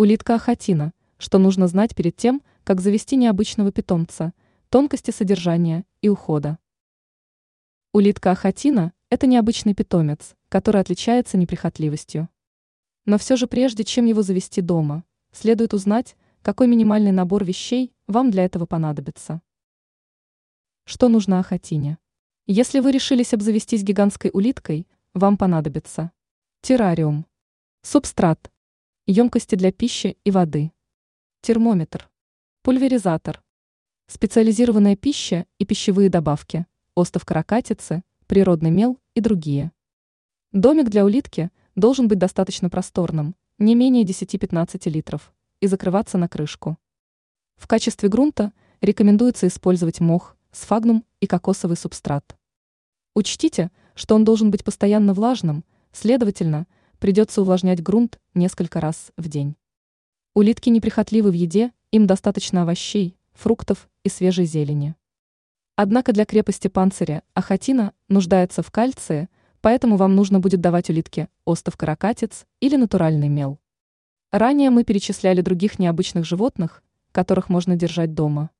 Улитка ахатина. Что нужно знать перед тем, как завести необычного питомца, тонкости содержания и ухода. Улитка ахатина – это необычный питомец, который отличается неприхотливостью. Но все же прежде, чем его завести дома, следует узнать, какой минимальный набор вещей вам для этого понадобится. Что нужно ахатине? Если вы решились обзавестись гигантской улиткой, вам понадобится террариум, субстрат, емкости для пищи и воды, термометр, пульверизатор, специализированная пища и пищевые добавки, остов каракатицы, природный мел и другие. Домик для улитки должен быть достаточно просторным, не менее 10-15 литров, и закрываться на крышку. В качестве грунта рекомендуется использовать мох, сфагнум и кокосовый субстрат. Учтите, что он должен быть постоянно влажным, следовательно, придется увлажнять грунт несколько раз в день. Улитки неприхотливы в еде, им достаточно овощей, фруктов и свежей зелени. Однако для крепости панциря ахатина нуждается в кальции, поэтому вам нужно будет давать улитке остов каракатиц или натуральный мел. Ранее мы перечисляли других необычных животных, которых можно держать дома.